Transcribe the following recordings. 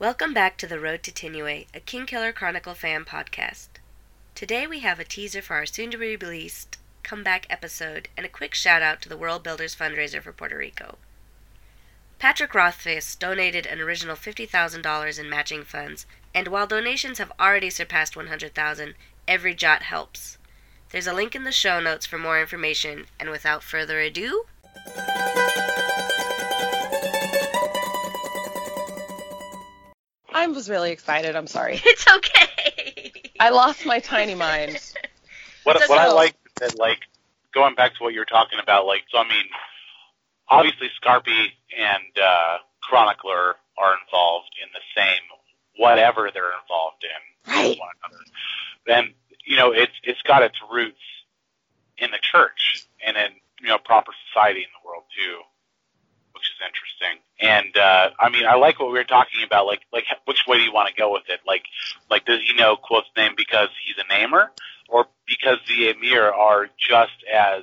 Welcome back to The Road to Tinue, a Kingkiller Chronicle fan podcast. Today we have a teaser for our soon to be released comeback episode and a quick shout out to the Worldbuilders fundraiser for Puerto Rico. Patrick Rothfuss donated an original $50,000 in matching funds, and while donations have already surpassed 100,000, every jot helps. There's a link in the show notes for more information, and without further ado, I was really excited. I'm sorry. it's okay. I lost my tiny mind. What So- what I like is that like going back to what you were talking about, like so I mean obviously Skarpi and uh Chronicler are involved in the same whatever they're involved in Right. with one another. Then you know, it's it's got its roots in the church and in you know, proper society in the world too. Which is interesting. And uh I mean I like what we were talking about, like like which way do you want to go with it? Like like does he know Kote's name because he's a namer? or because the Amyr are just as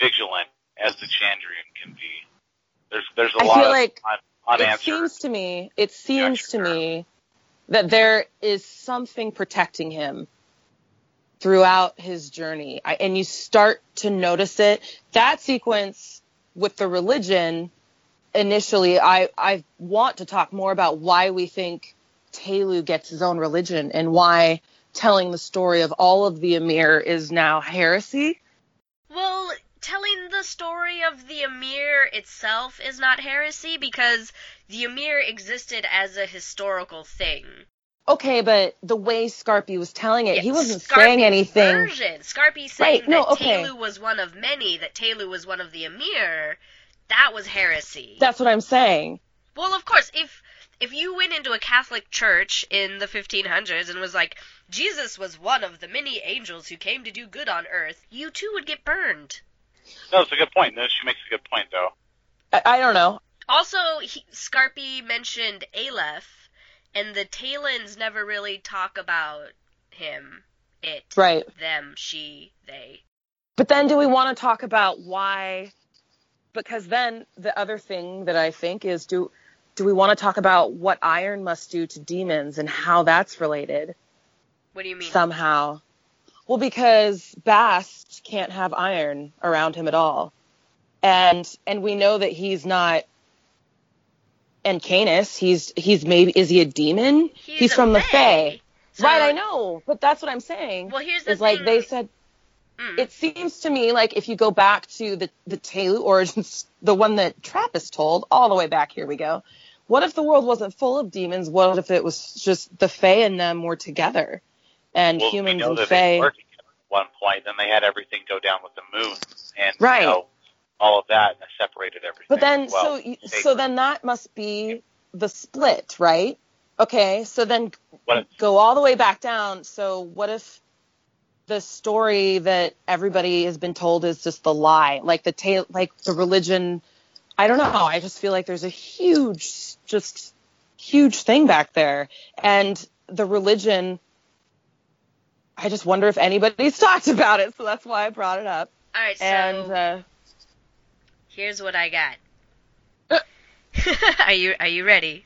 vigilant as the Chandrian can be. There's there's a I lot feel of like un- it seems to me, it seems to me that there is something protecting him throughout his journey. I, and you start to notice it. That sequence with the religion, initially, I, I want to talk more about why we think Tehlu gets his own religion and why telling the story of all of the Amyr is now heresy. Well, telling the story of the Amyr itself is not heresy because the Amyr existed as a historical thing. Okay, but the way Skarpi was telling it, he wasn't Skarpi's saying anything. Version. Skarpi saying Right, no, that okay. Tehlu was one of many, that Tehlu was one of the Amyr, that was heresy. That's what I'm saying. well, of course, if if you went into a Catholic church in the 1500s and was like, Jesus was one of the many angels who came to do good on earth, you too would get burned. no, it's a good point. No, she makes a good point though. I, I don't know. Also, he, Skarpi mentioned Aleph, and the Tehlins never really talk about him. It, Right. them, she, they. But then do we want to talk about why? Because then the other thing that I think is do do we want to talk about what iron must do to demons and how that's related What do you mean? somehow? Well, because Bast can't have iron around him at all. And and we know that he's not and Canis, he's he's maybe is he a demon? He's, a from the Fae. Fae. So- right, I know. But that's what I'm saying. Well, here's the is like they said Mm. it seems to me like if you go back to the the Tehlu origins, the one that Trapis told, all the way back here we go. What if the world wasn't full of demons? What if it was just the Fae and them were together, and well, humans we know and that they Fae? were together at one point. Then they had everything go down with the moon and Right. you know, all of that, and they separated everything. But then, well. so you- so then that must be the split, right? Okay, so then What- go all the way back down. So what if the story that everybody has been told is just the lie, like the tale, like the religion? I don't know. I just feel like there's a huge, just huge thing back there, and the religion. I just wonder if anybody's talked about it, so that's why I brought it up. All right, so And uh, here's what I got. Uh. are you are you ready?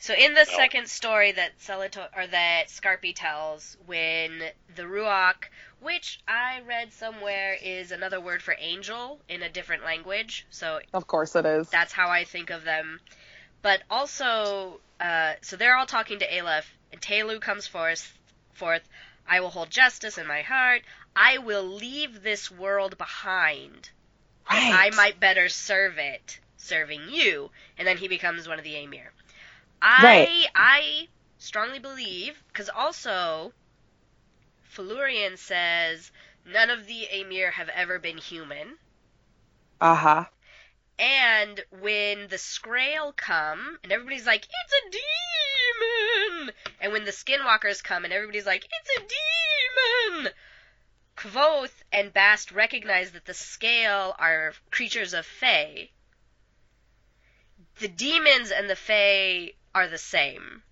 So in the No. second story that Selitos or that Skarpi tells, when the Ruach, which I read somewhere is another word for angel in a different language, so of course it is. that's how I think of them. But also, uh, so they're all talking to Aleph, and Tehlu comes forth. Forth, I will hold justice in my heart. I will leave this world behind. Right. I might better serve it, serving you. And then he becomes one of the Amyr. I Right. I strongly believe because also, Felurian says none of the Amyr have ever been human. Uh huh. And when the Scrael come, and everybody's like, it's a demon! And when the Skinwalkers come, and everybody's like, it's a demon! Kvothe and Bast recognize that the Scrael are creatures of Fae. The demons and the Fae are the same.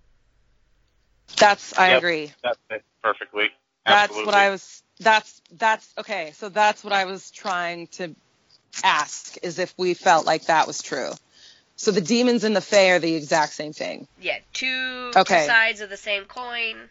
That's I Yep. agree. That's it perfectly. That's what I was. That's that's okay. So that's what I was trying to ask is if we felt like that was true. So the demons and the fae are the exact same thing. Yeah, two Okay. sides of the same coin.